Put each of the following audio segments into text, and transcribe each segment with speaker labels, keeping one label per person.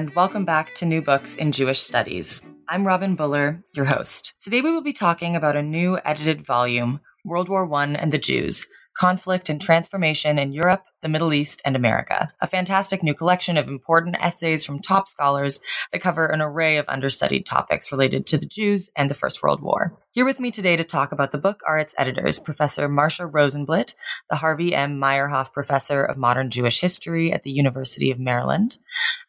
Speaker 1: And welcome back to New Books in Jewish Studies. I'm Robin Buller, your host. Today we will be talking about a new edited volume, World War I and the Jews Conflict and Transformation in Europe, the Middle East, and America, a fantastic new collection of important essays from top scholars that cover an array of understudied topics related to the Jews and the First World War. Here with me today to talk about the book are its editors, Professor Marsha Rozenblit, the Harvey M. Meyerhoff Professor of Modern Jewish History at the University of Maryland,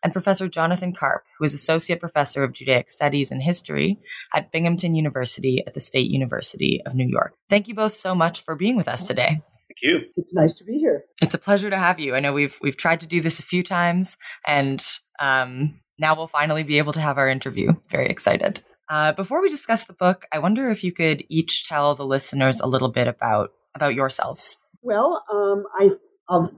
Speaker 1: and Professor Jonathan Karp, who is Associate Professor of Judaic Studies and History at Binghamton University at the State University of New York. Thank you both so much for being with us today.
Speaker 2: Thank you.
Speaker 3: It's nice to be here.
Speaker 1: It's a pleasure to have you. I know we've we've tried to do this a few times, and um, now we'll finally be able to have our interview. Very excited. Uh, before we discuss the book, I wonder if you could each tell the listeners a little bit about about yourselves.
Speaker 3: Well, um, I, I'll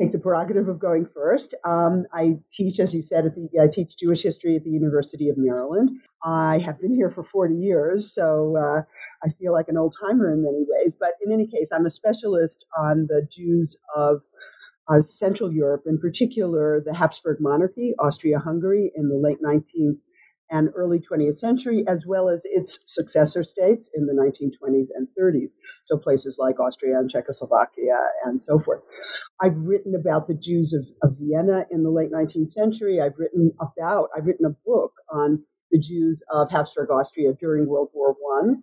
Speaker 3: take the prerogative of going first. Um, I teach, as you said, at the, I teach Jewish history at the University of Maryland. I have been here for 40 years, so uh, I feel like an old timer in many ways. But in any case, I'm a specialist on the Jews of uh, Central Europe, in particular the Habsburg monarchy, Austria Hungary, in the late 19th and early 20th century, as well as its successor states in the 1920s and 30s. So places like Austria and Czechoslovakia and so forth. I've written about the Jews of, of Vienna in the late 19th century. I've written about, I've written a book on the Jews of Habsburg Austria during World War One.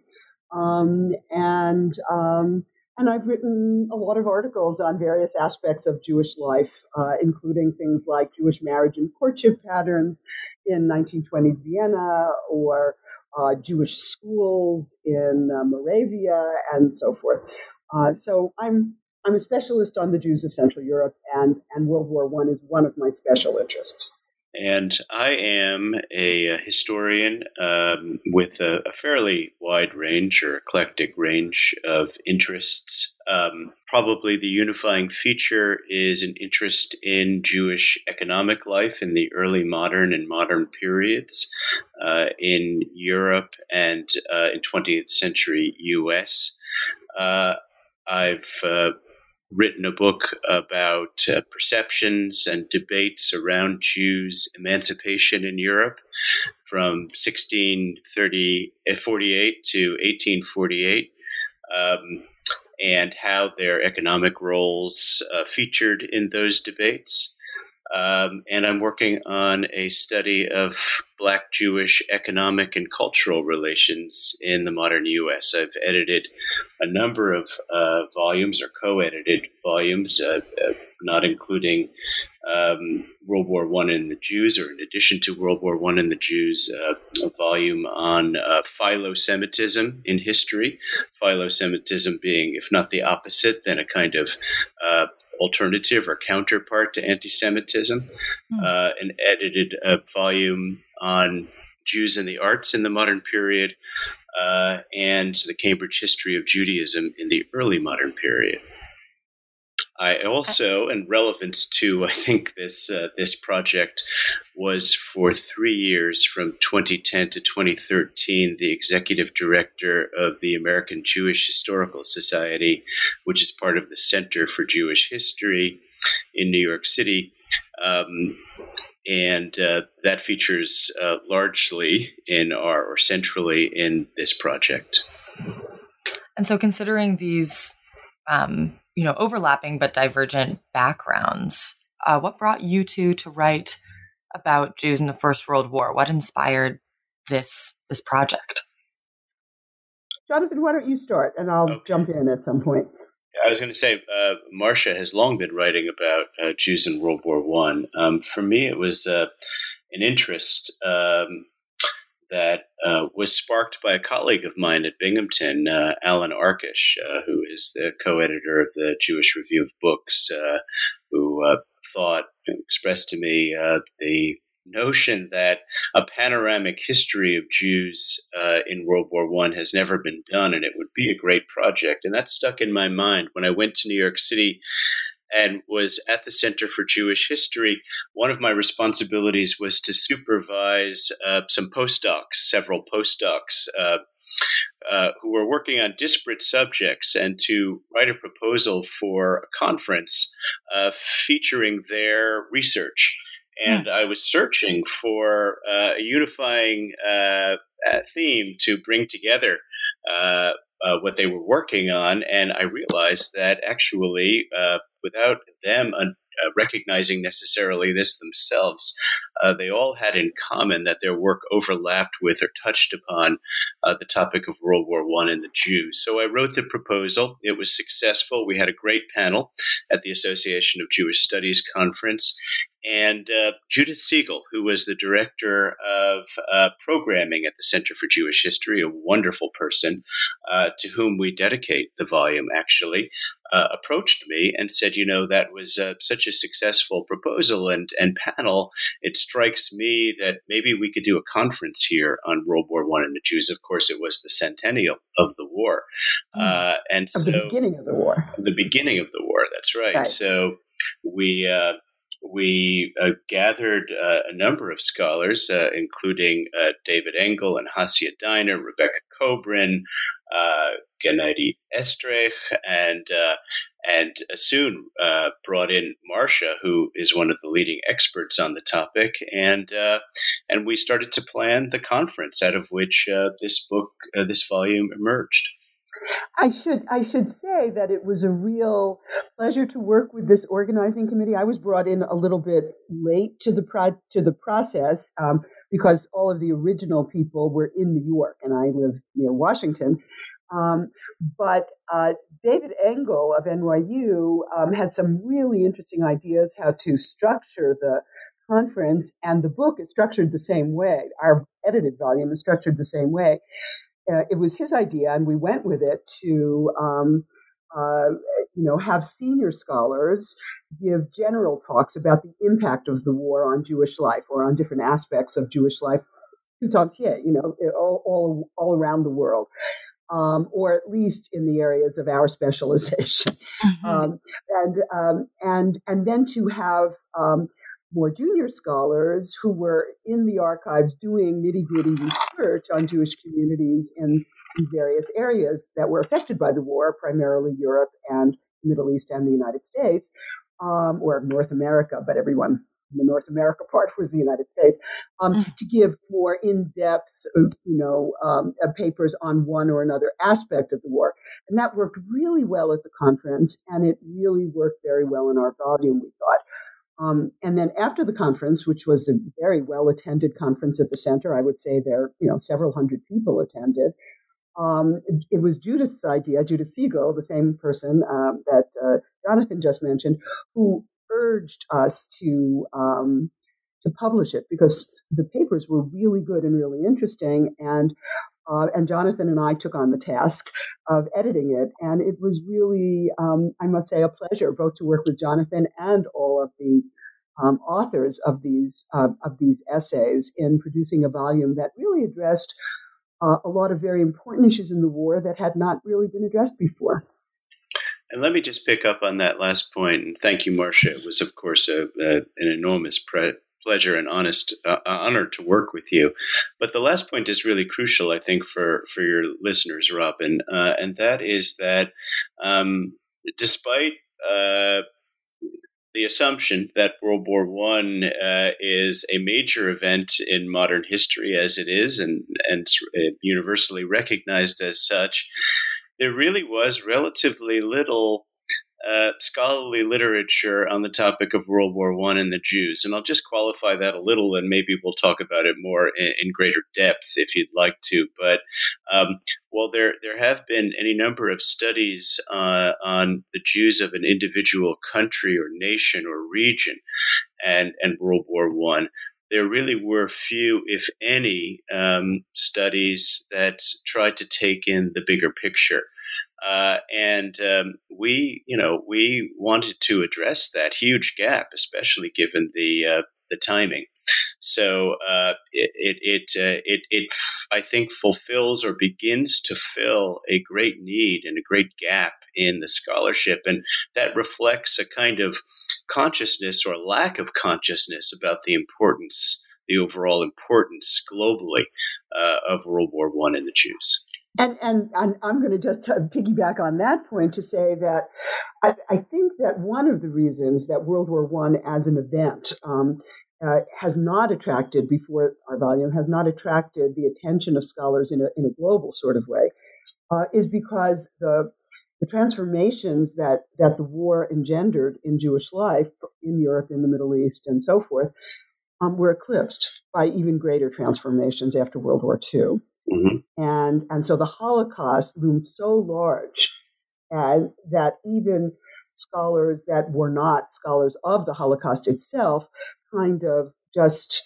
Speaker 3: Um, and um, and I've written a lot of articles on various aspects of Jewish life, uh, including things like Jewish marriage and courtship patterns in 1920s Vienna, or uh, Jewish schools in uh, Moravia, and so forth. Uh, so I'm I'm a specialist on the Jews of Central Europe, and and World War One is one of my special interests.
Speaker 2: And I am a, historian um, with a, a, fairly wide range or eclectic range of interests. Um, probably the unifying feature is an interest in Jewish economic life in the early modern and modern periods uh, in Europe and uh, in 20th century US. Uh, I've uh, written a book about uh, perceptions and debates around Jews' emancipation in Europe from 1648 uh, to 1848. Um, and how their economic roles uh, featured in those debates. Um, and I'm working on a study of Black Jewish economic and cultural relations in the modern U.S. I've edited a number of uh, volumes or co-edited volumes, uh, uh, not including um, World War One and the Jews, or in addition to World War One and the Jews, uh, a volume on uh, philo-Semitism in history. Philo-Semitism being, if not the opposite, then a kind of uh, alternative or counterpart to anti Semitism, mm. uh, an edited a volume on Jews and the arts in the modern period, uh, and the Cambridge history of Judaism in the early modern period. I also, and relevant to I think this uh, this project, was for three years from 2010 to 2013 the executive director of the American Jewish Historical Society, which is part of the Center for Jewish History in New York City. Um, and uh, that features uh, largely in our or centrally in this project.
Speaker 1: And so, considering these um, you know, overlapping but divergent backgrounds. Uh, what brought you two to write about Jews in the First World War? What inspired this this project?
Speaker 3: Jonathan, why don't you start, and I'll okay. jump in at some point.
Speaker 2: I was going to say, uh, Marsha has long been writing about uh, Jews in World War One. Um, for me, it was uh, an interest um, that uh, was sparked by a colleague of mine at Binghamton, uh, Allan Arkush, uh, who is the co-editor of the Jewish Review of Books, uh, who uh, thought expressed to me uh, the notion that a panoramic history of Jews in World War One has never been done, and it would be a great project. And that stuck in my mind when I went to New York City and was at the Center for Jewish History. One of my responsibilities was to supervise uh, some postdocs, several postdocs. Uh, uh, who were working on disparate subjects and to write a proposal for a conference uh, featuring their research. And I was searching for uh, a unifying uh, theme to bring together uh, uh, what they were working on. And I realized that actually, without them uh, recognizing necessarily this themselves. Uh, they all had in common that their work overlapped with or touched upon uh, the topic of World War One and the Jews. So I wrote the proposal. It was successful. We had a great panel at the Association of Jewish Studies conference, and uh, Judith Siegel, who was the director of uh, programming at the Center for Jewish History, a wonderful person uh, to whom we dedicate the volume, actually, uh, approached me and said, "You know, that was uh, such a successful proposal and and panel. It strikes me that maybe we could do a conference here on World War One and the Jews. Of course, it was the centennial of the war,
Speaker 3: mm. and of so, the beginning of the war.
Speaker 2: The beginning of the war. That's right. right. So we we uh, gathered uh, a number of scholars, uh, including uh, David Engel and Hasia Diner, Rebecca Kobrin, uh, Gennady Estraikh, and uh, and soon brought in Marcia, who is one of the leading experts on the topic, and and we started to plan the conference out of which this book, this volume emerged.
Speaker 3: I should I should say that it was a real pleasure to work with this organizing committee. I was brought in a little bit late to the pro- to the process um, because all of the original people were in New York and I live near Washington. Um, but uh, David Engel of NYU um, had some really interesting ideas how to structure the conference, and the book is structured the same way. Our edited volume is structured the same way uh, it was his idea, and we went with it to, um, uh, you know, have senior scholars give general talks about the impact of the war on Jewish life or on different aspects of Jewish life, tout entier, you know, all, all, all around the world. Um, or at least in the areas of our specialization, mm-hmm. um, and um, and and then to have um, more junior scholars who were in the archives doing nitty gritty research on Jewish communities in these various areas that were affected by the war, primarily Europe and the Middle East and the United States, um, or North America, but everyone in the North America part was the United States, um, mm. to give more in depth, you know, um, uh, papers on one or another aspect of the war. And that worked really well at the conference, and it really worked very well in our volume, we thought. Um, and then after the conference, which was a very well attended conference at the center, I would say there, you know, several hundred people attended. Um, it, was Judith's idea, Judith Siegel, the same person um, that uh, Jonathan just mentioned, who urged us to um, to publish it because the papers were really good and really interesting, and uh, and Jonathan and I took on the task of editing it. And it was really, um, I must say, a pleasure both to work with Jonathan and all of the um, authors of these uh, of these essays in producing a volume that really addressed uh, a lot of very important issues in the war that had not really been addressed before.
Speaker 2: And let me just pick up on that last point. And thank you, Marsha. It was, of course, a, a, an enormous pre- pleasure and honest uh, uh, honor to work with you. But the last point is really crucial, I think, for for your listeners, Robin, uh, and that is that um, despite uh, the assumption that World War One uh, is a major event in modern history, as it is, and and universally recognized as such, there really was relatively little uh, scholarly literature on the topic of World War One and the Jews, and I'll just qualify that a little, and maybe we'll talk about it more in, in greater depth if you'd like to. But um, while there there have been any number of studies uh, on the Jews of an individual country or nation or region, and and World War One, there really were few, if any, um, studies that tried to take in the bigger picture. Uh, and um, we, you know, we wanted to address that huge gap, especially given the uh, the timing. So uh, it it it, uh, it, it I think fulfills or begins to fill a great need and a great gap in the scholarship, and that reflects a kind of consciousness or lack of consciousness about the importance, the overall importance globally uh, of World War One and the Jews.
Speaker 3: And, and, and I'm going to just piggyback on that point to say that I, I, think that one of the reasons that World War One as an event um, uh, has not attracted before our volume has not attracted the attention of scholars in a, in a global sort of way uh, is because the the transformations that that the war engendered in Jewish life in Europe, in the Middle East, and so forth, um, were eclipsed by even greater transformations after World War II. Mm-hmm. And and so the Holocaust loomed so large, and that even scholars that were not scholars of the Holocaust itself kind of just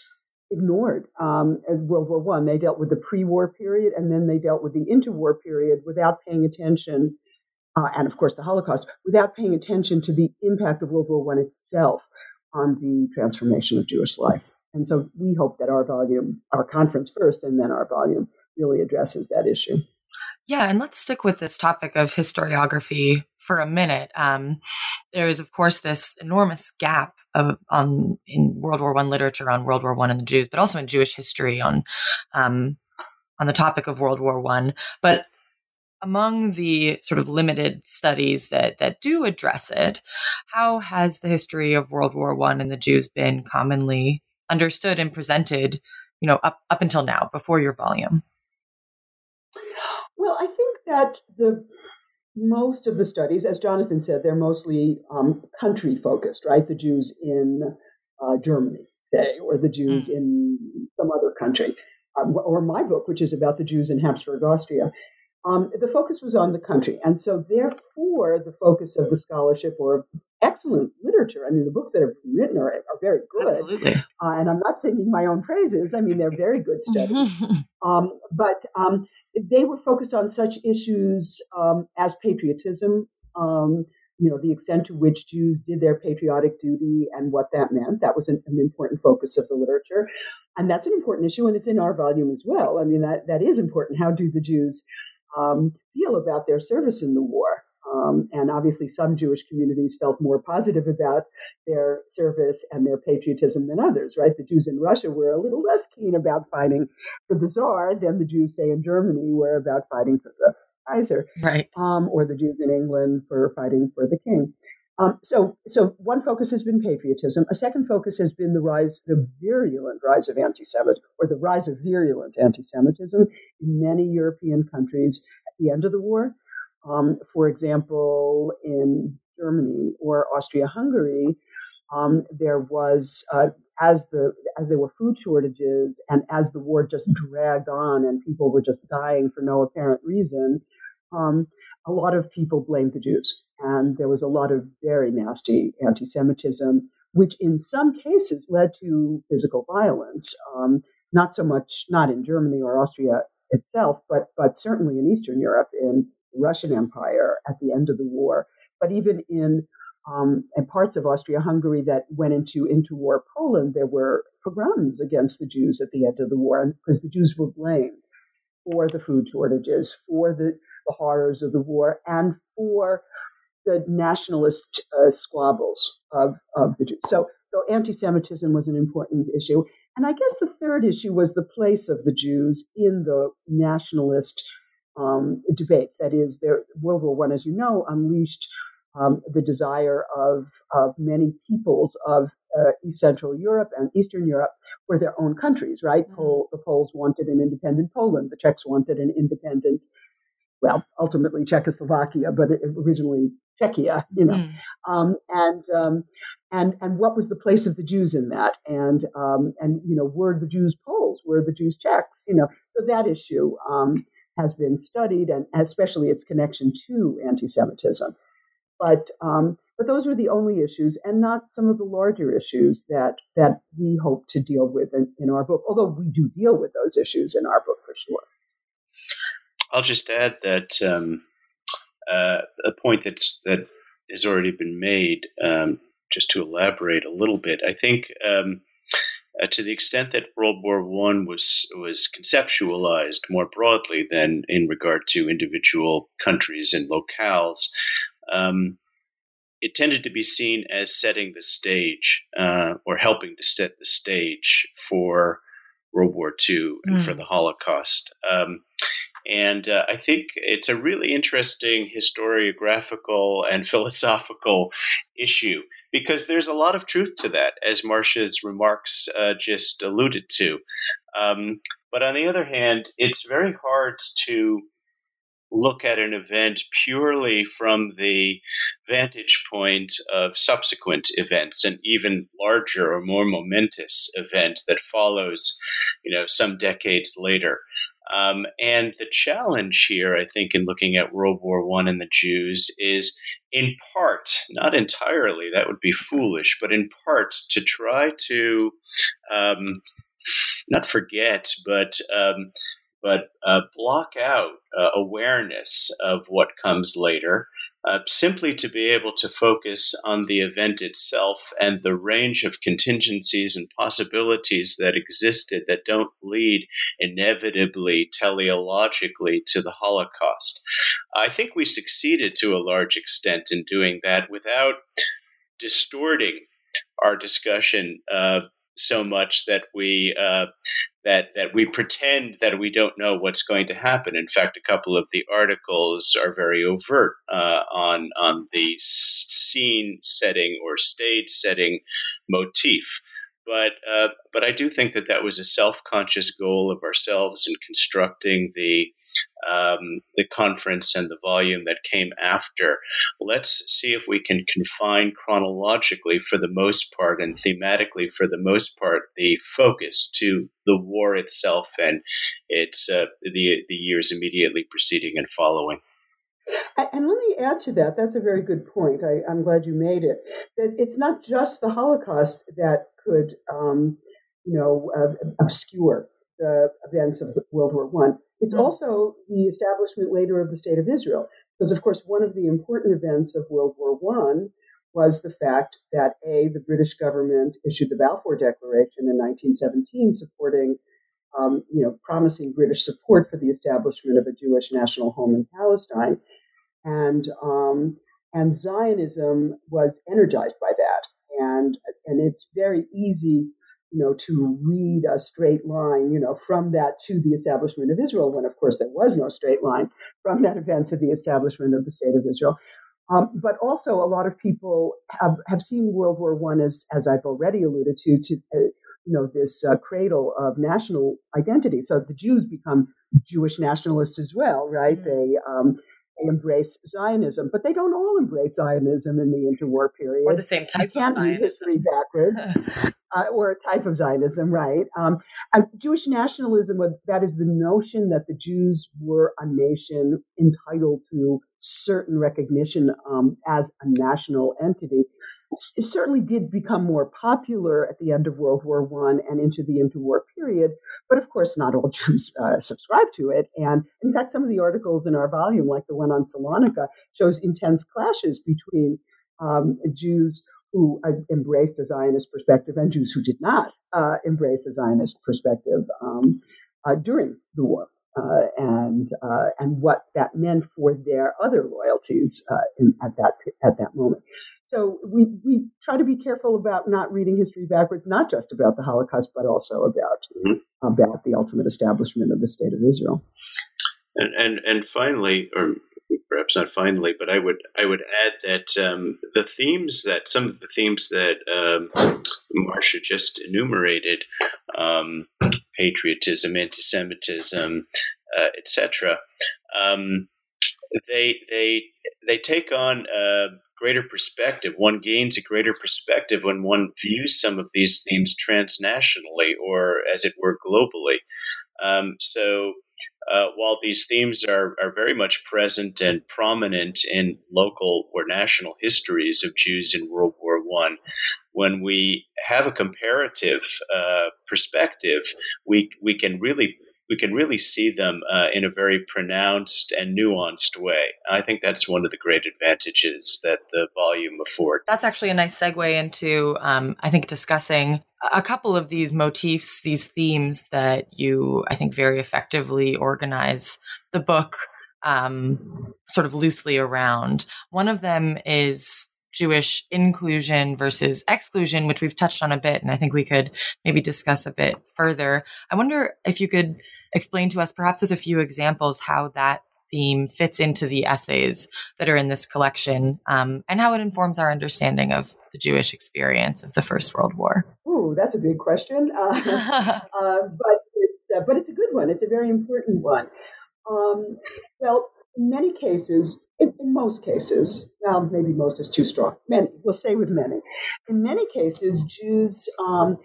Speaker 3: ignored um, World War One. They dealt with the pre-war period, and then they dealt with the interwar period without paying attention, uh, and of course the Holocaust, without paying attention to the impact of World War One itself on the transformation of Jewish life. And so we hope that our volume, our conference first, and then our volume really addresses that issue.
Speaker 1: Yeah, and let's stick with this topic of historiography for a minute. Um, there is, of course, this enormous gap of um, in World War One literature on World War One and the Jews, but also in Jewish history on um, on the topic of World War One. But among the sort of limited studies that that do address it, how has the history of World War One and the Jews been commonly understood and presented? You know, up up until now, before your volume.
Speaker 3: Well, I think that the most of the studies, as Jonathan said, they're mostly um, country focused, right? The Jews in uh, Germany, say, or the Jews mm. in some other country, um, or my book, which is about the Jews in Habsburg Austria. Um, the focus was on the country. And so, therefore, the focus of the scholarship or excellent literature, I mean, the books that are written are, are very good. Uh, and I'm not singing my own praises. I mean, they're very good studies. um, but um, they were focused on such issues um, as patriotism, um, you know, the extent to which Jews did their patriotic duty and what that meant. That was an, an, important focus of the literature. And that's an important issue, and it's in our volume as well. I mean, that, that is important. How do the Jews um, feel about their service in the war. Um, and obviously, some Jewish communities felt more positive about their service and their patriotism than others, right? The Jews in Russia were a little less keen about fighting for the Tsar than the Jews, say, in Germany were about fighting for the Kaiser,
Speaker 1: right?
Speaker 3: Um, or the Jews in England for fighting for the king. Um, so, so one focus has been patriotism. A second focus has been the rise, the virulent rise of anti-Semitism, or the rise of virulent anti-Semitism in many European countries at the end of the war. Um, for example, in Germany or Austria-Hungary, um, there was uh, as the as there were food shortages and as the war just dragged on and people were just dying for no apparent reason. Um, a lot of people blamed the Jews. And there was a lot of very nasty anti Semitism, which in some cases led to physical violence. Um, not so much, not in Germany or Austria itself, but, but certainly in Eastern Europe, in Russian Empire at the end of the war, but even in, um, in parts of Austria Hungary that went into interwar Poland, there were pogroms against the Jews at the end of the war because the Jews were blamed for the food shortages, for the the horrors of the war and for the nationalist uh, squabbles of, of the Jews. So, so anti-Semitism was an important issue. And I guess the third issue was the place of the Jews in the nationalist um, debates. That is, there, World War One, as you know, unleashed um, the desire of, of many peoples of uh, East Central Europe and Eastern Europe for their own countries. Right? Mm-hmm. Pol- the Poles wanted an independent Poland. The Czechs wanted an independent well, ultimately Czechoslovakia, but originally Czechia, you know. Mm. Um, and um, and and what was the place of the Jews in that? And um, and you know, were the Jews Poles? Were the Jews Czechs? You know, so that issue um, has been studied, and especially its connection to anti-Semitism. But um, but those were the only issues, and not some of the larger issues that that we hope to deal with in, in our book. Although we do deal with those issues in our book for sure.
Speaker 2: I'll just add that um, uh, a point that's that has already been made. Um, just to elaborate a little bit, I think um, uh, to the extent that World War One was was conceptualized more broadly than in regard to individual countries and locales, um, it tended to be seen as setting the stage uh, or helping to set the stage for World War II and mm. for the Holocaust. Um, and uh, I think it's a really interesting historiographical and philosophical issue because there's a lot of truth to that, as Marsha's remarks uh, just alluded to. Um, but on the other hand, it's very hard to look at an event purely from the vantage point of subsequent events, an even larger or more momentous event that follows, you know, some decades later. Um, and the challenge here, I think, in looking at World War One and the Jews is in part, not entirely, that would be foolish, but in part to try to um, not forget, but um, but uh, block out uh, awareness of what comes later, uh, simply to be able to focus on the event itself and the range of contingencies and possibilities that existed that don't lead inevitably teleologically to the Holocaust. I think we succeeded to a large extent in doing that without distorting our discussion uh, so much that we uh, that that we pretend that we don't know what's going to happen. In fact, a couple of the articles are very overt uh, on on the scene setting or stage setting motif. But uh, but I do think that that was a self conscious goal of ourselves in constructing the um, the conference and the volume that came after. Let's see if we can confine chronologically, for the most part, and thematically, for the most part, the focus to the war itself and its uh, the the years immediately preceding and following.
Speaker 3: And let me add to that. That's a very good point. I, am glad you made it. That it's not just the Holocaust that could, um, you know, uh, obscure the events of World War One. It's mm-hmm. also the establishment later of the State of Israel, because of course one of the important events of World War One was the fact that a the British government issued the Balfour Declaration in 1917, supporting, um, you know, promising British support for the establishment of a Jewish national home in Palestine, and um, and Zionism was energized by that, and and it's very easy you know, to read a straight line, you know, from that to the establishment of Israel, when of course there was no straight line from that event to the establishment of the state of Israel. Um, but also, a lot of people have, have seen World War One as, as I've already alluded to, to uh, you know, this uh, cradle of national identity. So the Jews become Jewish nationalists as well, right? Mm-hmm. They um, they embrace Zionism, but they don't all embrace Zionism in the interwar period.
Speaker 1: Or the same type
Speaker 3: you can't
Speaker 1: of
Speaker 3: Zionism. history backwards. uh, or a type of Zionism, right? Um, Jewish nationalism, that is the notion that the Jews were a nation entitled to certain recognition um, as a national entity, it certainly did become more popular at the end of World War One and into the interwar period. But of course, not all Jews uh, subscribe to it. And in fact, some of the articles in our volume, like the one on Salonika, shows intense clashes between um, Jews who uh, embraced a Zionist perspective and Jews who did not uh, embrace a Zionist perspective um, uh, during the war, uh, and uh, and what that meant for their other loyalties uh, in, at that at that moment. So we we try to be careful about not reading history backwards, not just about the Holocaust, but also about mm-hmm. about the ultimate establishment of the state of Israel.
Speaker 2: And and, and finally, or perhaps not finally, but I would I would add that um, the themes that some of the themes that um, Marsha just enumerated, um, patriotism, anti-Semitism, uh, etc., um, they they they take on a greater perspective. One gains a greater perspective when one views some of these themes transnationally, or as it were, globally. Um, so uh, while these themes are, are very much present and prominent in local or national histories of Jews in World War One, when we have a comparative uh, perspective, we we can really we can really see them uh, in a very pronounced and nuanced way. I think that's one of the great advantages that the volume affords.
Speaker 1: That's actually a nice segue into, um, I think, discussing a couple of these motifs, these themes that you, I think, very effectively organize the book um, sort of loosely around. One of them is Jewish inclusion versus exclusion, which we've touched on a bit, and I think we could maybe discuss a bit further. I wonder if you could explain to us, perhaps with a few examples, how that theme fits into the essays that are in this collection um, and how it informs our understanding of the Jewish experience of the First World War.
Speaker 3: Ooh, that's a big question, uh, uh, but it's, uh, but it's a good one. It's a very important one. Um, well, in many cases, in, in, most cases, well, maybe most is too strong. Many, we'll say with many. In many cases, Jews, um,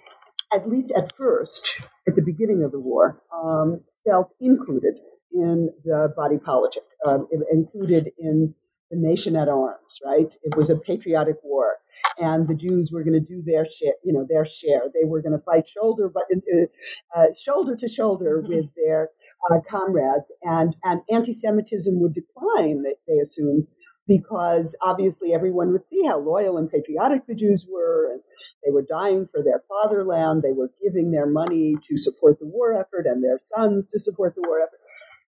Speaker 3: at least at first, at the beginning of the war, um, felt included in the body politic, um, included in the nation at arms. Right? It was a patriotic war, and the Jews were going to do their share. You know, their share. They were going to fight shoulder, but uh, uh, shoulder to shoulder mm-hmm. with their uh, comrades, and, and anti Semitism would decline, they, they assumed, because obviously everyone would see how loyal and patriotic the Jews were, and they were dying for their fatherland, they were giving their money to support the war effort and their sons to support the war effort.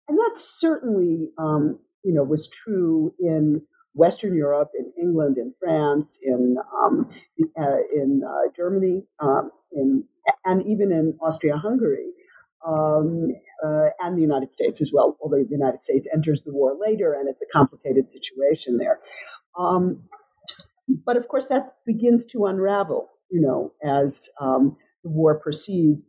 Speaker 3: And that certainly, um, you know, was true in Western Europe, in England, in France, in um, uh, in uh, Germany, um, in and even in Austria-Hungary um, uh, and the United States as well, although the United States enters the war later and it's a complicated situation there. Um, but of course, that begins to unravel, you know, as um, the war proceeds,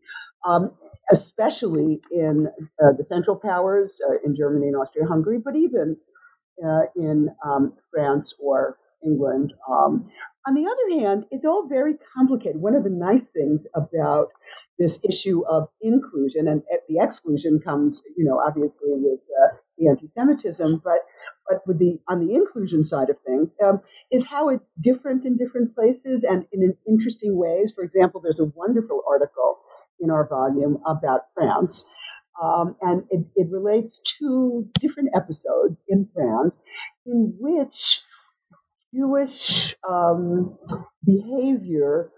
Speaker 3: um, especially in uh, the Central Powers, uh, in Germany and Austria Hungary, but even uh, in um, France or England. On the other hand, it's all very complicated. One of the nice things about this issue of inclusion and the exclusion comes, you know, obviously with uh, the anti-Semitism, but but with the on the inclusion side of things um, is how it's different in different places and in interesting ways. For example, there's a wonderful article in our volume about France. Um, and it, it relates to different episodes in France in which Jewish um, behavior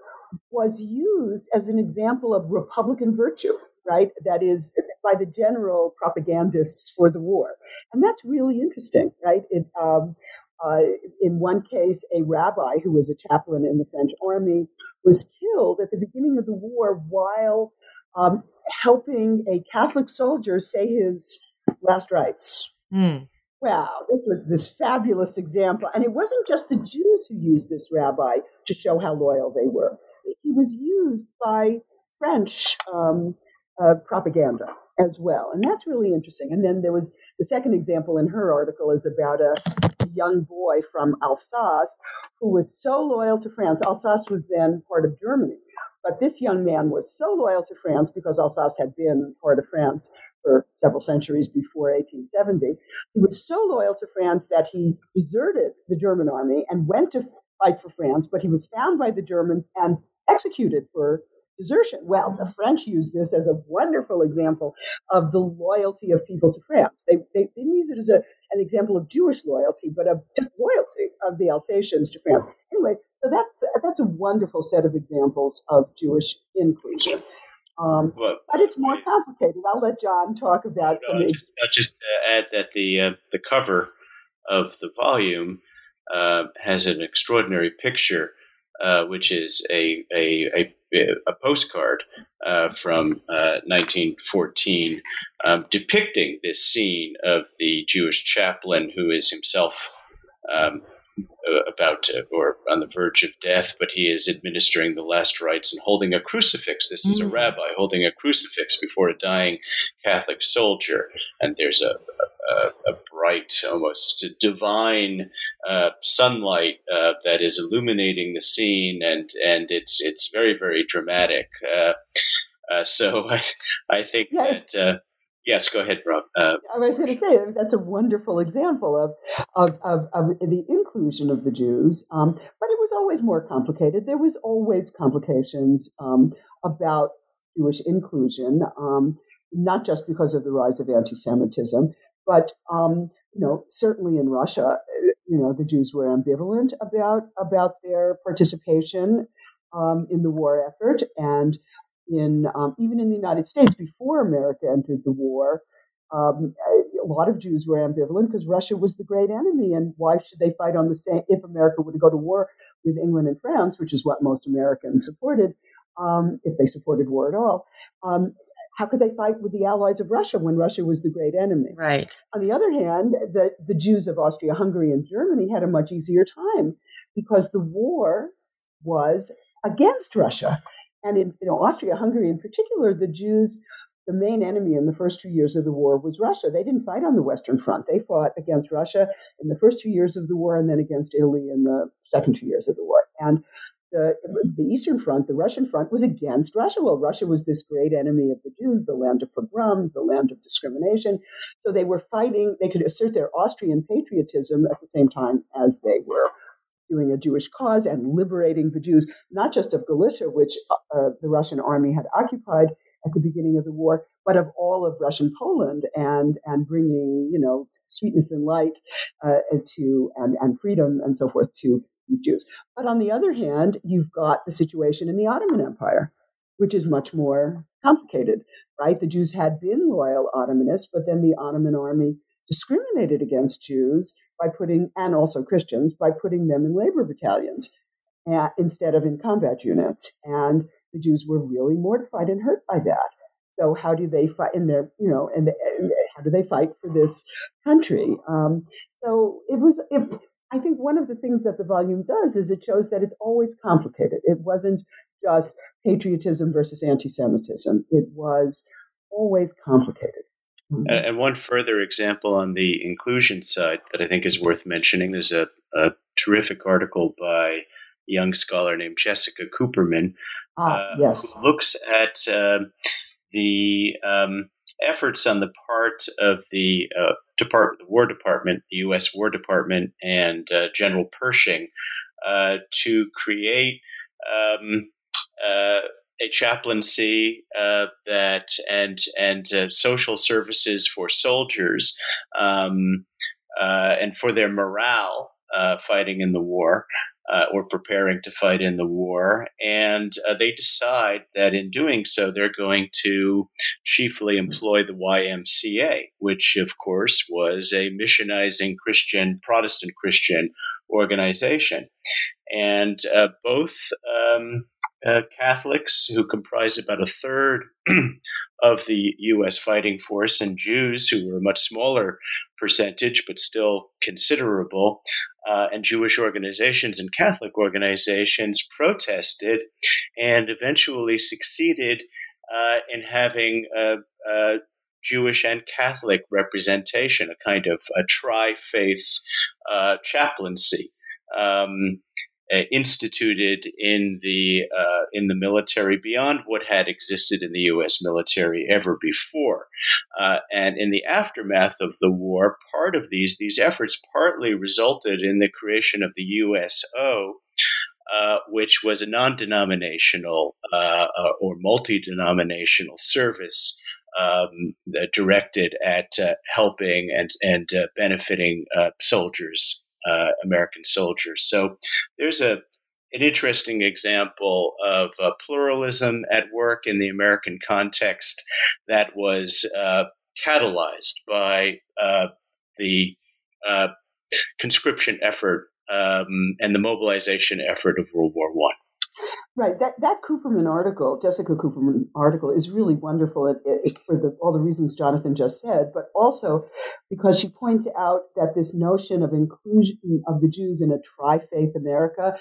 Speaker 3: was used as an example of Republican virtue, right? That is, by the general propagandists for the war. And that's really interesting, right? It, um, uh, in one case, a rabbi who was a chaplain in the French army was killed at the beginning of the war while um, helping a Catholic soldier say his last rites. Mm. Wow, this was this fabulous example. And it wasn't just the Jews who used this rabbi to show how loyal they were, he was used by French um, uh, propaganda as well. And that's really interesting. And then there was the second example in her article is about a, a young boy from Alsace who was so loyal to France. Alsace was then part of Germany. But this young man was so loyal to France because Alsace had been part of France for several centuries before 1870. He was so loyal to France that he deserted the German army and went to fight for France, but he was found by the Germans and executed for desertion. Well, the French use this as a wonderful example of the loyalty of people to France. They, they didn't use it as a, an example of Jewish loyalty, but of just loyalty of the Alsatians to France. Anyway, so that, that's a wonderful set of examples of Jewish inclusion. Um, but, but, it's more complicated. I'll let John talk about
Speaker 2: no, some. Just, I'll just add that the uh, the cover of the volume uh, has an extraordinary picture, uh, which is a a, a, a postcard uh, from 1914 uh, um, depicting this scene of the Jewish chaplain who is himself. Um, about to, or on the verge of death, but he is administering the last rites and holding a crucifix. This is mm. a rabbi holding a crucifix before a dying Catholic soldier, and there's a, a, a bright, almost divine uh, sunlight uh, that is illuminating the scene, and and it's it's very very dramatic. Uh, uh so I, I think that uh, Yes, go ahead, Rob. Uh,
Speaker 3: I was going to say that's a wonderful example of of, of, of the inclusion of the Jews, um, but it was always more complicated. There was always complications um, about Jewish inclusion. Um, not just because of the rise of anti-Semitism, but um, you know, certainly in Russia, you know, the Jews were ambivalent about about their participation um, in the war effort, and in um, even in the United States before America entered the war, um, a lot of Jews were ambivalent because Russia was the great enemy, and why should they fight on the same? If America were to go to war with England and France, which is what most Americans supported, um, if they supported war at all, um, how could they fight with the allies of Russia when Russia was the great enemy?
Speaker 1: Right.
Speaker 3: On the other hand, the, the Jews of Austria Hungary and Germany had a much easier time because the war was against Russia. And in you know, Austria Hungary in particular, the Jews, the main enemy in the first two years of the war was Russia. They didn't fight on the Western Front. They fought against Russia in the first two years of the war and then against Italy in the second two years of the war. And the, the Eastern Front, the Russian Front, was against Russia. Well, Russia was this great enemy of the Jews, the land of pogroms, the land of discrimination. So they were fighting, they could assert their Austrian patriotism at the same time as they were doing a Jewish cause and liberating the Jews, not just of Galicia, which uh, uh the Russian army had occupied at the beginning of the war, but of all of Russian Poland and, and bringing, you know, sweetness and light uh, to and, and freedom and so forth to these Jews. But on the other hand, you've got the situation in the Ottoman Empire, which is much more complicated, right? The Jews had been loyal Ottomanists, but then the Ottoman army discriminated against Jews by putting, and also Christians, by putting them in labor battalions uh, instead of in combat units. And the Jews were really mortified and hurt by that. So how do they fight in their, you know, and, and how do they fight for this country? Um, so it was, it, I think one of the things that the volume does is it shows that it's always complicated. It wasn't just patriotism versus anti Semitism, it was always complicated.
Speaker 2: Mm-hmm. And one further example on the inclusion side that I think is worth mentioning there's a, a terrific article by a young scholar named Jessica Cooperman,
Speaker 3: ah, uh, yes.
Speaker 2: who looks at uh, the um, efforts on the part of the uh, Department, the War Department, the U.S. War Department, and uh, General Pershing uh, to create um, uh, a chaplaincy uh, that and and uh, social services for soldiers um, and for their morale fighting in the war uh, or preparing to fight in the war. And uh, they decide that in doing so, they're going to chiefly employ the YMCA, which, of course, was a missionizing Christian, Protestant Christian organization. And uh, both um, uh, Catholics, who comprised about a third of the U.S. fighting force, and Jews, who were a much smaller percentage but still considerable, uh, and Jewish organizations and Catholic organizations protested and eventually succeeded uh, in having a, a, Jewish and Catholic representation, a kind of a tri faith uh, chaplaincy. Um, uh, instituted in the uh, in the military beyond what had existed in the U.S. military ever before. Uh, and in the aftermath of the war, part of these these efforts partly resulted in the creation of the USO. Uh, which was a non-denominational uh, uh, or multi-denominational service um, directed at helping and and benefiting soldiers uh, American soldiers. So there's a an interesting example of uh, pluralism at work in the American context that was uh, catalyzed by uh, the uh, conscription effort um, and the mobilization effort of World War One.
Speaker 3: Right. That that Cooperman article, Jessica Cooperman article, is really wonderful it, it, for the, all the reasons Jonathan just said, but also because she points out that this notion of inclusion of the Jews in a tri-faith America,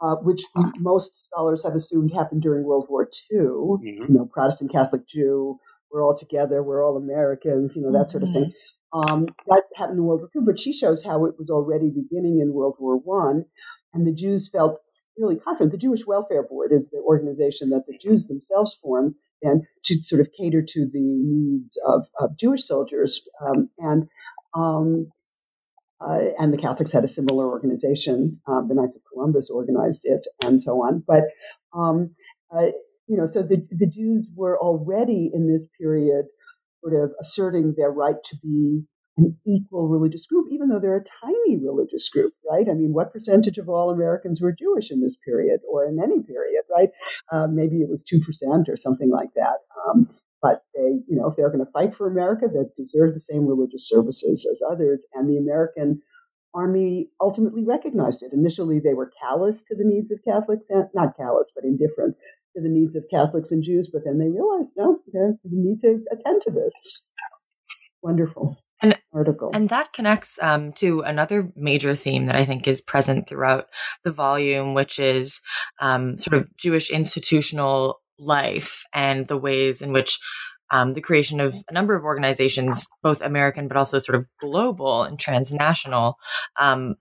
Speaker 3: uh, which most scholars have assumed happened during World War II, mm-hmm. you know, Protestant, Catholic, Jew, we're all together, we're all Americans, you know, that sort of thing. Mm-hmm. Um, that happened in World War II, but she shows how it was already beginning in World War One, and the Jews felt really confident. The Jewish Welfare Board is the organization that the Jews themselves formed and to sort of cater to the needs of, of Jewish soldiers. Um, and um, uh, and the Catholics had a similar organization. Um, the Knights of Columbus organized it, and so on. But um, uh, you know, so the the Jews were already in this period sort of asserting their right to be an equal religious group, even though they're a tiny religious group, right? I mean, what percentage of all Americans were Jewish in this period or in any period, right? Uh, maybe it was 2% or something like that. Um, but they, you know, if they're going to fight for America, they deserve the same religious services as others. And the American army ultimately recognized it. Initially, they were callous to the needs of Catholics, and not callous, but indifferent to the needs of Catholics and Jews. But then they realized, no, they need to attend to this. Wonderful
Speaker 1: and,
Speaker 3: article.
Speaker 1: And that connects um, to another major theme that I think is present throughout the volume, which is um, sort of Jewish institutional life and the ways in which um, the creation of a number of organizations, both American but also sort of global and transnational, um,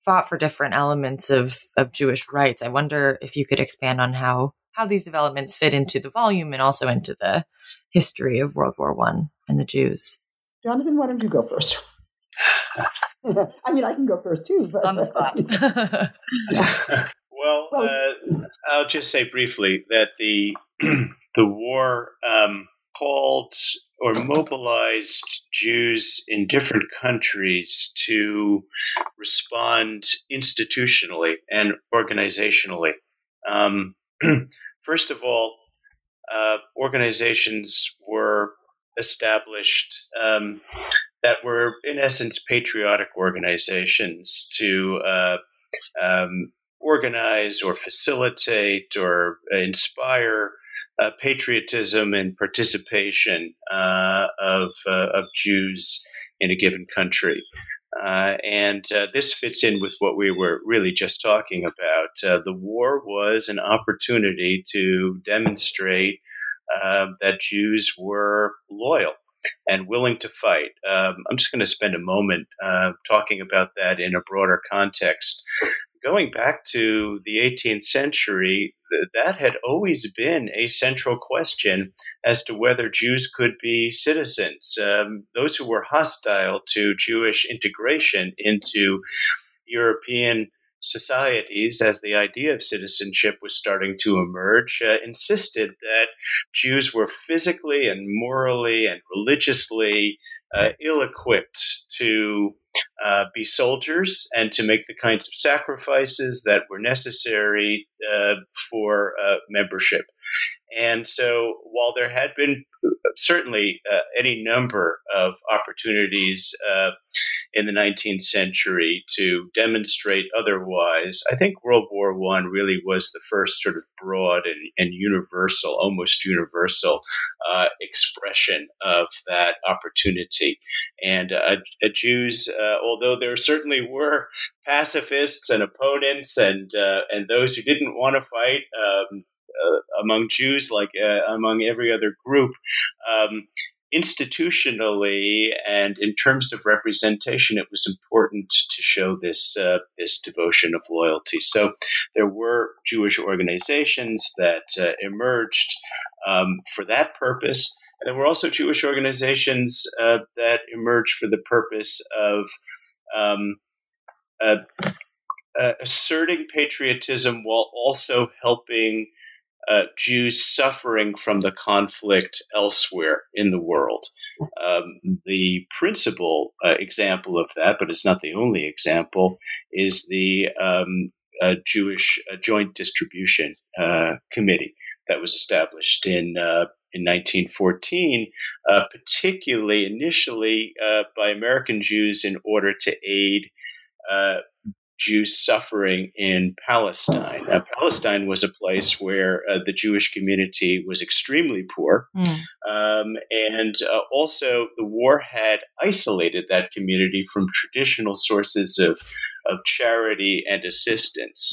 Speaker 1: fought for different elements of, of Jewish rights. I wonder if you could expand on how how these developments fit into the volume and also into the history of World War One and the Jews.
Speaker 3: Jonathan, why don't you go first? I mean, I can go first too, but
Speaker 1: on the spot.
Speaker 2: well, uh, I'll just say briefly that the the war um, called or mobilized Jews in different countries to respond institutionally and organizationally. Um, first of all, uh, organizations were established um, that were, in essence, patriotic organizations to uh, um, organize or facilitate or inspire uh, patriotism and participation uh, of, uh, of Jews in a given country. Uh, and uh, this fits in with what we were really just talking about. The war was an opportunity to demonstrate uh, that Jews were loyal and willing to fight. Um, I'm just going to spend a moment uh, talking about that in a broader context. Going back to the 18th century, that had always been a central question as to whether Jews could be citizens. Um, those who were hostile to Jewish integration into European societies, as the idea of citizenship was starting to emerge, uh, insisted that Jews were physically and morally and religiously uh, ill equipped to uh, be soldiers and to make the kinds of sacrifices that were necessary uh, for uh, membership. And so, while there had been certainly uh, any number of opportunities uh, in the 19th century to demonstrate otherwise. I think World War One really was the first sort of broad and, and universal, almost universal uh, expression of that opportunity. And uh, Jews, uh, although there certainly were pacifists and opponents and uh, and those who didn't want to fight. Um, uh, among Jews, like uh, among every other group, um, institutionally and in terms of representation, it was important to show this uh, this devotion of loyalty. So there were Jewish organizations that uh, emerged um, for that purpose. And there were also Jewish organizations uh, that emerged for the purpose of um, uh, uh, asserting patriotism while also helping uh, Jews suffering from the conflict elsewhere in the world. Um, the principal uh, example of that, but it's not the only example, is the um, uh, Jewish Joint Distribution uh, Committee that was established in uh, in 1914, uh, particularly initially by American Jews in order to aid Jews suffering in Palestine. Now, Palestine was a place where uh, the Jewish community was extremely poor. Mm. Um, and uh, also, the war had isolated that community from traditional sources of, of charity and assistance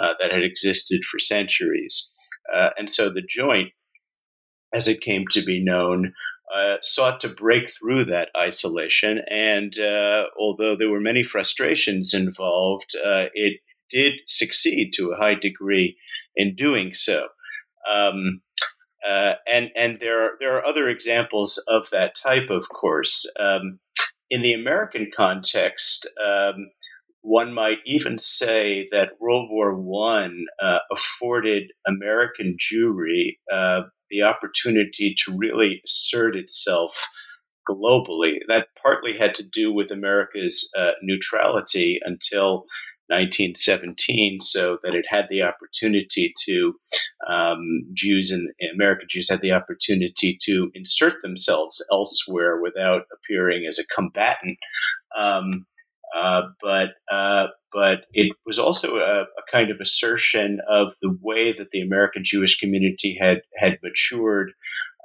Speaker 2: uh, that had existed for centuries. Uh, and so, the joint, as it came to be known, uh, sought to break through that isolation. And uh, although there were many frustrations involved, uh, it did succeed to a high degree in doing so. Um, uh, and and there are there are other examples of that type, of course. Um, in the American context, um, one might even say that World War One uh, afforded American Jewry uh, the opportunity to really assert itself globally. That partly had to do with America's uh, neutrality until 1917, so that it had the opportunity to, um, Jews and American Jews had the opportunity to insert themselves elsewhere without appearing as a combatant. Um, uh, but uh, but it was also a, a, kind of assertion of the way that the American Jewish community had had matured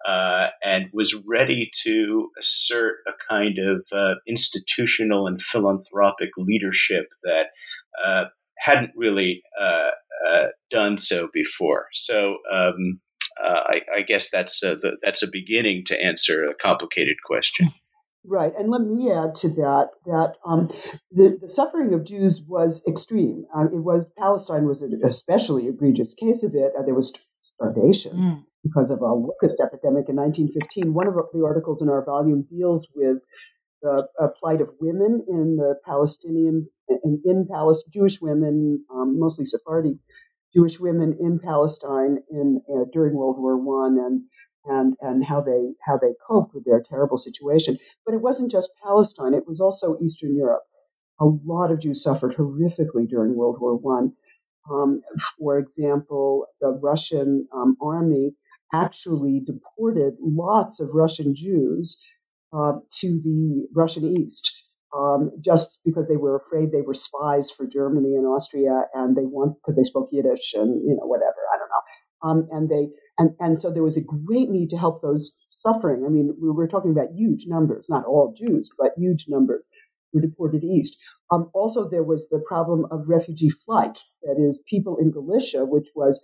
Speaker 2: uh, and was ready to assert a kind of uh, institutional and philanthropic leadership that uh, hadn't really done so before. So um, I, I, guess that's the, that's a beginning to answer a complicated question.
Speaker 3: Right, and let me add to that that um, the, the suffering of Jews was extreme. Um, it was Palestine was an especially egregious case of it. there was starvation. Mm because of a locust epidemic in 1915. One of the articles in our volume deals with the uh, plight of women in the Palestinian in, in Palestine, Jewish women, um, mostly Sephardi Jewish women in Palestine in uh, during World War One, and and and how they how they coped with their terrible situation. But it wasn't just Palestine; it was also Eastern Europe. A lot of Jews suffered horrifically during World War One. Um, for example, the Russian um, army actually deported lots of Russian Jews uh, to the Russian East. Um, just because they were afraid they were spies for Germany and Austria, and they want because they spoke Yiddish and you know whatever I don't know, um, and they and and so there was a great need to help those suffering. I mean, we were talking about huge numbers, not all Jews, but huge numbers were deported east. Um, also, there was the problem of refugee flight, that is, people in Galicia, which was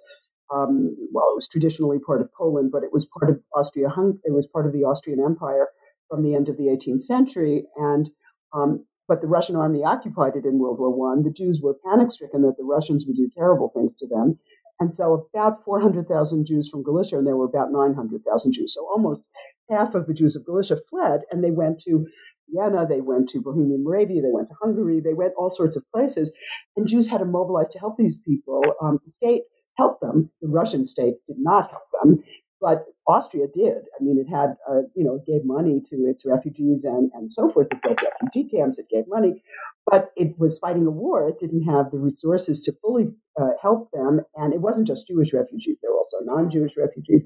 Speaker 3: um, well, it was traditionally part of Poland, but it was part of Austria. It was part of the Austrian Empire from the end of the 18th century, and um, but the Russian army occupied it in World War One. The Jews were panic stricken that the Russians would do terrible things to them, and so about 400,000 Jews from Galicia, and there were about 900,000 Jews. So almost half of the Jews of Galicia fled, and they went to Vienna, they went to Bohemian Moravia, they went to Hungary, they went all sorts of places, and Jews had to mobilize to help these people. Um, the state helped them. The Russian state did not help them, but Austria did. I mean, it had, uh, you know, it gave money to its refugees and, and so forth. It built refugee camps, it gave money, but it was fighting a war. It didn't have the resources to fully uh, help them. And it wasn't just Jewish refugees, there were also non Jewish refugees.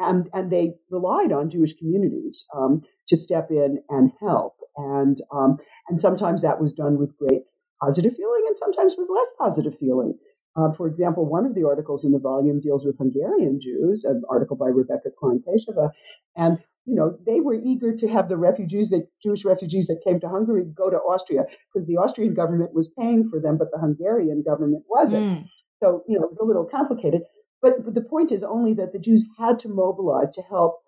Speaker 3: And, and they relied on Jewish communities um, to step in and help. And, um, and sometimes that was done with great positive feeling and sometimes with less positive feeling. Uh, for example, one of the articles in the volume deals with Hungarian Jews, an article by Rebekah Klein-Pejšová, and you know they were eager to have the refugees, the Jewish refugees that came to Hungary, go to Austria because the Austrian government was paying for them, but the Hungarian government wasn't. Mm. So you know it was a little complicated. But, but the point is only that the Jews had to mobilize to help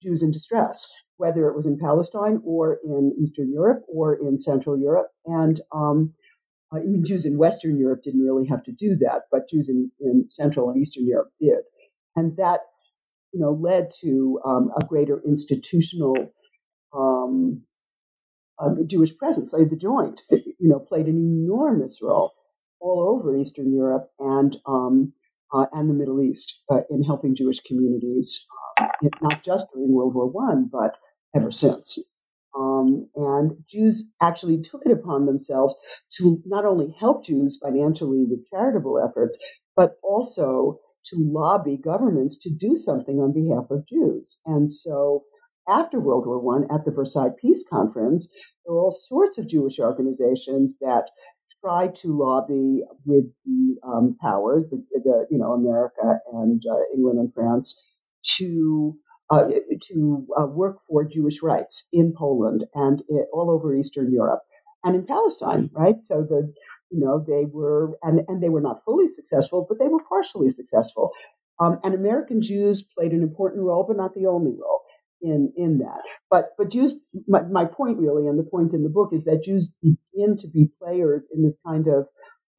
Speaker 3: Jews in distress, whether it was in Palestine or in Eastern Europe or in Central Europe, and um, uh, even Jews in Western Europe didn't really have to do that, but Jews in, in Central and Eastern Europe did. And that, you know, led to um, a greater institutional um, uh, Jewish presence. Like the Joint, you know, played an enormous role all over Eastern Europe and um, uh, and the Middle East uh, in helping Jewish communities, uh, not just during World War One, but ever since. Um, and Jews actually took it upon themselves to not only help Jews financially with charitable efforts, but also to lobby governments to do something on behalf of Jews. And so after World War One, at the Versailles Peace Conference, there were all sorts of Jewish organizations that tried to lobby with the um, powers, the, the, you know America and uh, England and France, to uh, to uh, work for Jewish rights in Poland and it, all over Eastern Europe and in Palestine, right? So the you know they were and and they were not fully successful, but they were partially successful. Um, and American Jews played an important role, but not the only role in in that. But but Jews, my, my point really, and the point in the book is that Jews begin to be players in this kind of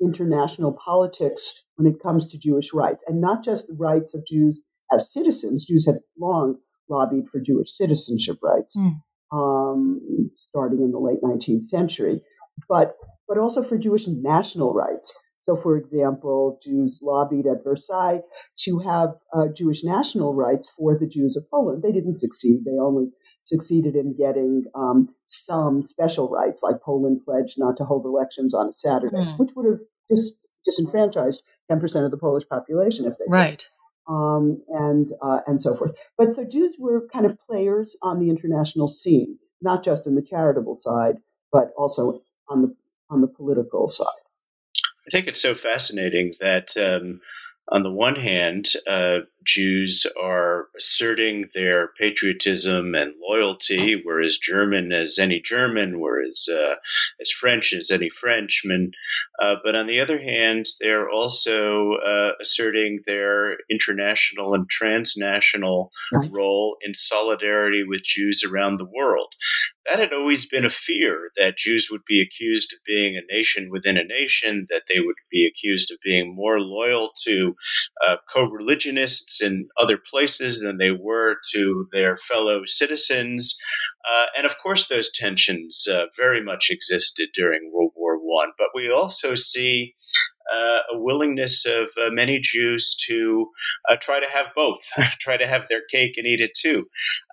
Speaker 3: international politics when it comes to Jewish rights, and not just the rights of Jews as citizens, Jews had long lobbied for Jewish citizenship rights, mm. um, starting in the late 19th century, but but also for Jewish national rights. So, for example, Jews lobbied at Versailles to have uh, Jewish national rights for the Jews of Poland. They didn't succeed. They only succeeded in getting um, some special rights, like Poland pledged not to hold elections on a Saturday, mm. which would have just disenfranchised 10% of the Polish population if they
Speaker 1: right.
Speaker 3: Um, and uh, and so forth. But so Jews were kind of players on the international scene, not just in the charitable side, but also on the on the political side.
Speaker 2: I think it's so fascinating that um, on the one hand, uh, Jews are asserting their patriotism and loyalty, were as German as any German, whereas uh, as French as any Frenchman. Uh, but on the other hand, they're also uh, asserting their international and transnational right. role in solidarity with Jews around the world that had always been a fear that Jews would be accused of being a nation within a nation, that they would be accused of being more loyal to uh, co religionists in other places than they were to their fellow citizens. Uh, and of course, those tensions uh, very much existed during World War One. But we also see uh, a willingness of uh, many Jews to uh, try to have both, try to have their cake and eat it too.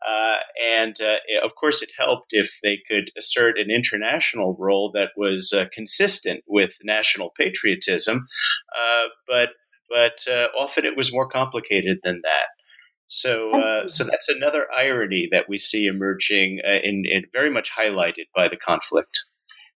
Speaker 2: Uh, and uh, of course, it helped if they could assert an international role that was uh, consistent with national patriotism. but but often it was more complicated than that. So, uh, so that's another irony that we see emerging, uh, in, in, very much highlighted by the conflict.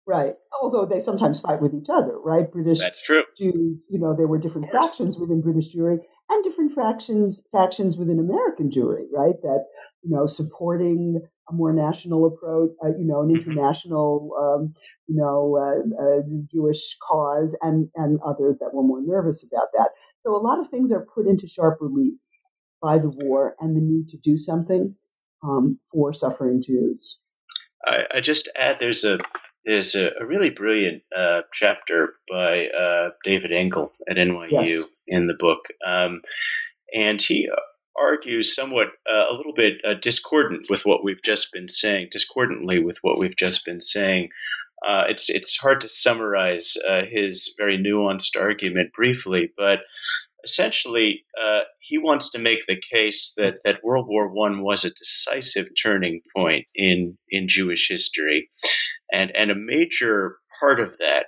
Speaker 3: Right. Although they sometimes fight with each other, right? British
Speaker 2: That's true.
Speaker 3: Jews, you know, there were different factions within British Jewry and different factions factions within American Jewry, right? That you know, supporting a more national approach, uh, you know, an mm-hmm. international, um, you know, uh, uh, Jewish cause, and and others that were more nervous about that. So a lot of things are put into sharp relief by the war and the need to do something um, for suffering Jews.
Speaker 2: I, I just add there's a there's a, a really brilliant uh, chapter by uh, David Engel at NYU yes. in the book, um, and he argues somewhat uh, a little bit uh, discordant with what we've just been saying, discordantly with what we've just been saying. Uh, it's it's hard to summarize uh, his very nuanced argument briefly, but essentially, uh, he wants to make the case that, that World War One was a decisive turning point in in Jewish history, and and a major part of that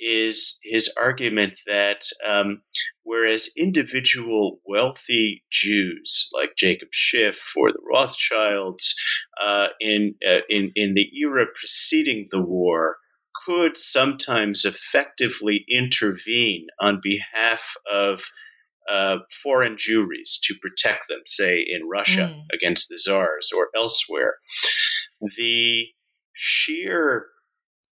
Speaker 2: is his argument that um, whereas individual wealthy Jews like Jacob Schiff or the Rothschilds uh, in uh, in in the era preceding the war could sometimes effectively intervene on behalf of uh, foreign Jewries to protect them, say in Russia mm. against the czars or elsewhere. The sheer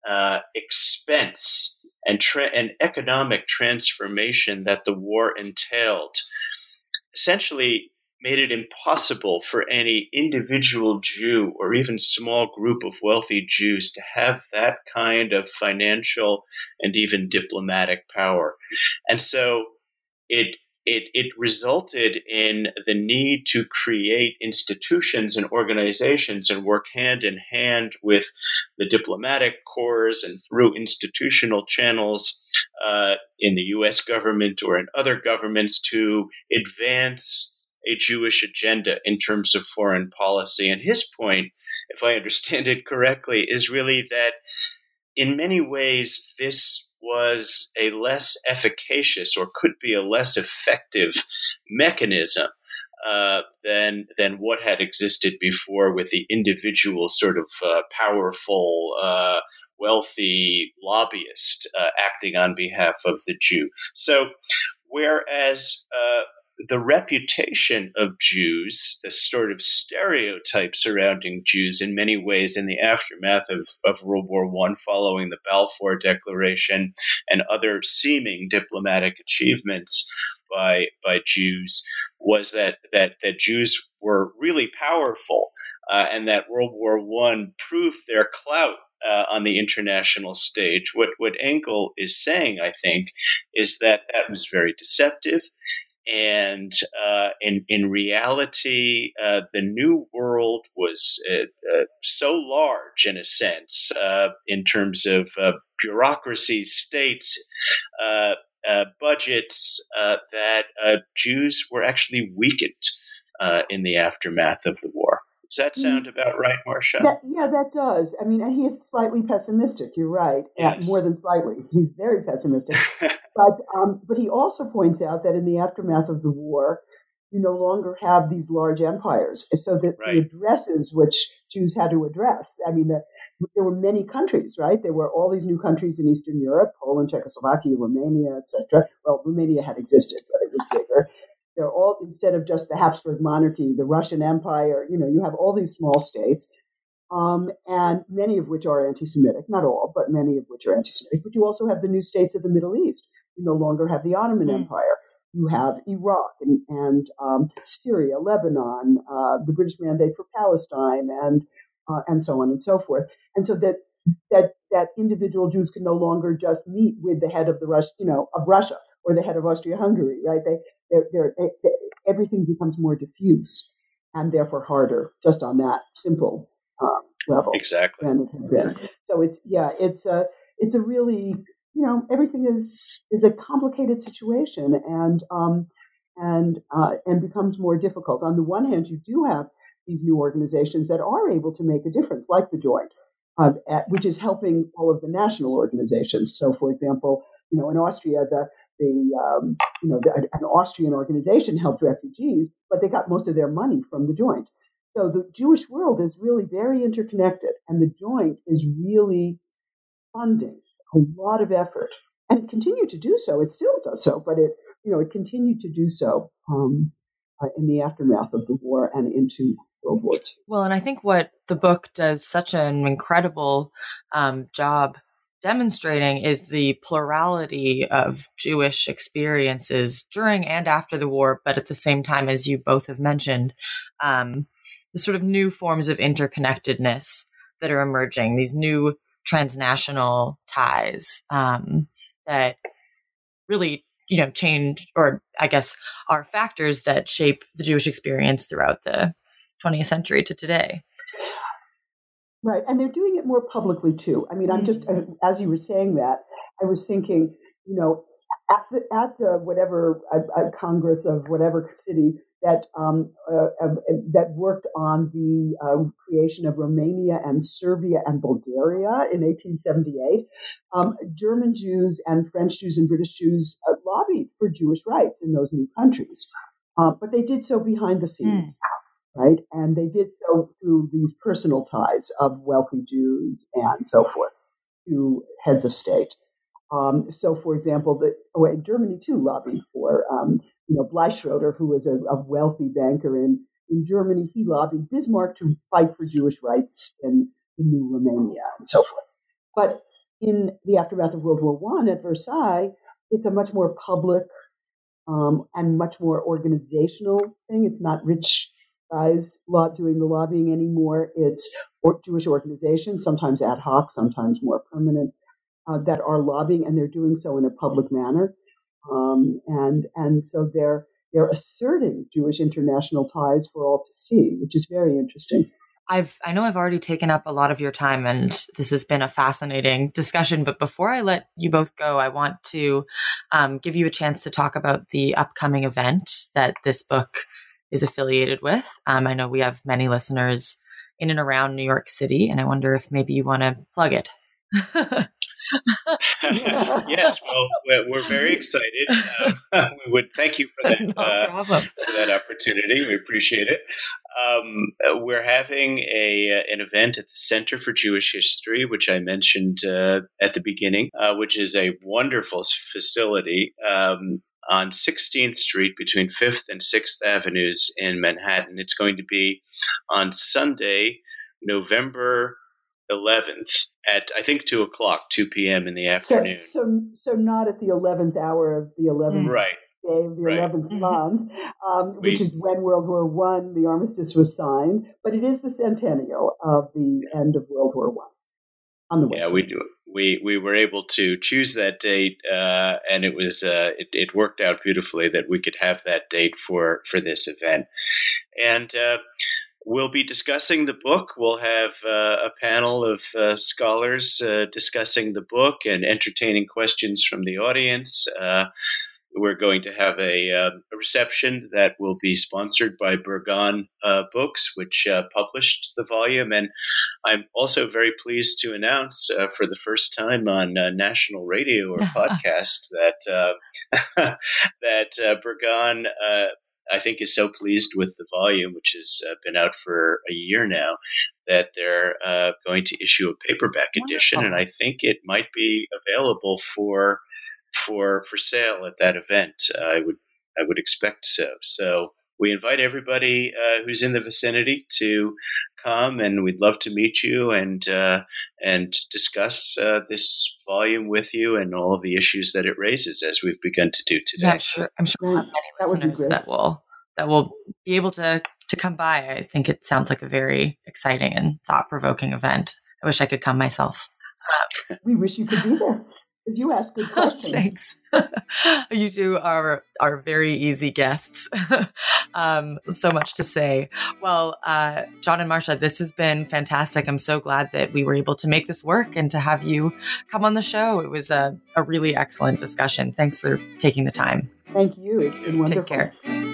Speaker 2: uh, expense and, tra- and economic transformation that the war entailed essentially made it impossible for any individual Jew or even small group of wealthy Jews to have that kind of financial and even diplomatic power. And so it it, it resulted in the need to create institutions and organizations and work hand in hand with the diplomatic corps and through institutional channels uh, in the US government or in other governments to advance a Jewish agenda in terms of foreign policy. And his point, if I understand it correctly, is really that in many ways, this was a less efficacious or could be a less effective mechanism uh, than than what had existed before with the individual sort of uh, powerful, uh, wealthy lobbyist uh, acting on behalf of the Jew. So, whereas uh, the reputation of Jews, the sort of stereotype surrounding Jews in many ways in the aftermath of, of World War I, following the Balfour Declaration and other seeming diplomatic achievements by by Jews, was that that that Jews were really powerful, uh, and that World War I proved their clout uh, on the international stage. What what Engel is saying, I think, is that that was very deceptive and uh, in in reality, uh, the New World was uh, uh so large, in a sense, uh, in terms of uh, bureaucracy, states, budgets, that Jews were actually weakened in the aftermath of the war. Does that sound about right, Marsha?
Speaker 3: That, yeah, that does. I mean, and he is slightly pessimistic. You're right. Yes. more than slightly. He's very pessimistic. but um, but he also points out that in the aftermath of the war, you no longer have these large empires. So that right. the addresses which Jews had to address. I mean, the, there were many countries, right? There were all these new countries in Eastern Europe: Poland, Czechoslovakia, Romania, etc. Well, Romania had existed, but it was bigger they're all instead of just the Habsburg monarchy, the Russian Empire. You know, you have all these small states, um, and many of which are anti-Semitic. Not all, but many of which are anti-Semitic. But you also have the new states of the Middle East. You no longer have the Ottoman mm. Empire. You have Iraq and, and um, Syria, Lebanon, uh, the British Mandate for Palestine, and uh, and so on and so forth. And so that that that individual Jews can no longer just meet with the head of the Russia, you know, of Russia or the head of Austria-Hungary, right? They they're, they're, they, everything becomes more diffuse and therefore harder just on that simple um, level.
Speaker 2: Exactly.
Speaker 3: Than it had been. So it's yeah, it's a it's a really you know everything is is a complicated situation and um, and uh, and becomes more difficult. On the one hand, you do have these new organizations that are able to make a difference, like the Joint, uh, at, which is helping all of the national organizations. So, for example, you know, in Austria, the the um, you know the, an Austrian organization helped refugees, but they got most of their money from the Joint. So the Jewish world is really very interconnected, and the Joint is really funding a lot of effort, and it continued to do so. It still does so, but it you know it continued to do so um, uh, in the aftermath of the war and into World War II.
Speaker 1: Well, and I think what the book does such an incredible um, job demonstrating is the plurality of Jewish experiences during and after the war, but at the same time, as you both have mentioned, um, the sort of new forms of interconnectedness that are emerging, these new transnational ties um, that really you know change or i guess are factors that shape the jewish experience throughout the 20th century to today
Speaker 3: Right. And they're doing it more publicly too. I mean, I'm just, mm-hmm. as you were saying that, I was thinking, you know, at the, at the whatever uh, Congress of whatever city that um, uh, uh, that worked on the uh, creation of Romania and Serbia and Bulgaria in 1878, um, German Jews and French Jews and British Jews uh, lobbied for Jewish rights in those new countries, uh, but they did so behind the scenes. Mm right? And they did so through these personal ties of wealthy Jews and so forth to heads of state. Um, so, for example, the, oh, Germany too lobbied for, um, you know, Bleichroeder, who was a, a, wealthy banker in, in Germany, he lobbied Bismarck to fight for Jewish rights in the new Romania and so forth. But in the aftermath of World War One at Versailles, it's a much more public um, and much more organizational thing. It's not rich guys doing the lobbying anymore. It's Jewish organizations, sometimes ad hoc, sometimes more permanent, uh, that are lobbying, and they're doing so in a public manner. Um, and and so they're they're asserting Jewish international ties for all to see, which is very interesting.
Speaker 1: I've I know I've already taken up a lot of your time and this has been a fascinating discussion. But before I let you both go, I want to um, give you a chance to talk about the upcoming event that this book is affiliated with. Um, I know we have many listeners in and around New York City, and I wonder if maybe you want to plug it.
Speaker 2: yes, well, we're very excited. Um, we would thank you for that no uh, for that opportunity. We appreciate it. Um, we're having a uh, an event at the Center for Jewish History, which I mentioned uh, at the beginning, uh, which is a wonderful facility um, on 16th Street between 5th and 6th Avenues in Manhattan. It's going to be on Sunday, November 11th at I think 2 o'clock, 2 p.m. in the afternoon.
Speaker 3: So, so, so not at the 11th hour of the 11th
Speaker 2: right.
Speaker 3: Day of the right. 11th mm-hmm. month, um, which is when World War One, the armistice was signed, but it is the centennial of the end of World War One. On the
Speaker 2: yeah, we do we we were able to choose that date, uh, and it was uh, it, it, worked out beautifully that we could have that date for for this event. And uh, we'll be discussing the book. We'll have uh, a panel of uh, scholars uh, discussing the book and entertaining questions from the audience. We're going to have a, um, a, reception that will be sponsored by Berghahn uh, Books, which uh, published the volume. And I'm also very pleased to announce uh, for the first time on national radio or podcast that that Berghahn I think is so pleased with the volume, which has uh, been out for a year now, that they're uh, going to issue a paperback edition, and I think it might be available for for for sale at that event. I would I would expect so. So we invite everybody uh, who's in the vicinity to come, and we'd love to meet you and uh, and discuss uh, this volume with you and all of the issues that it raises, as we've begun to do today.
Speaker 1: Yeah, I'm sure. I'm sure we'll have many that listeners that will that will be able to to come by. I think it sounds like a very exciting and thought provoking event. I wish I could come myself.
Speaker 3: we wish you could be there because you ask good questions.
Speaker 1: Thanks. you two are are very easy guests. um, so much to say. Well, uh, John and Marsha, this has been fantastic. I'm so glad that we were able to make this work and to have you come on the show. It was a, a really excellent discussion. Thanks for taking the time.
Speaker 3: Thank you. It's been wonderful.
Speaker 1: Take care.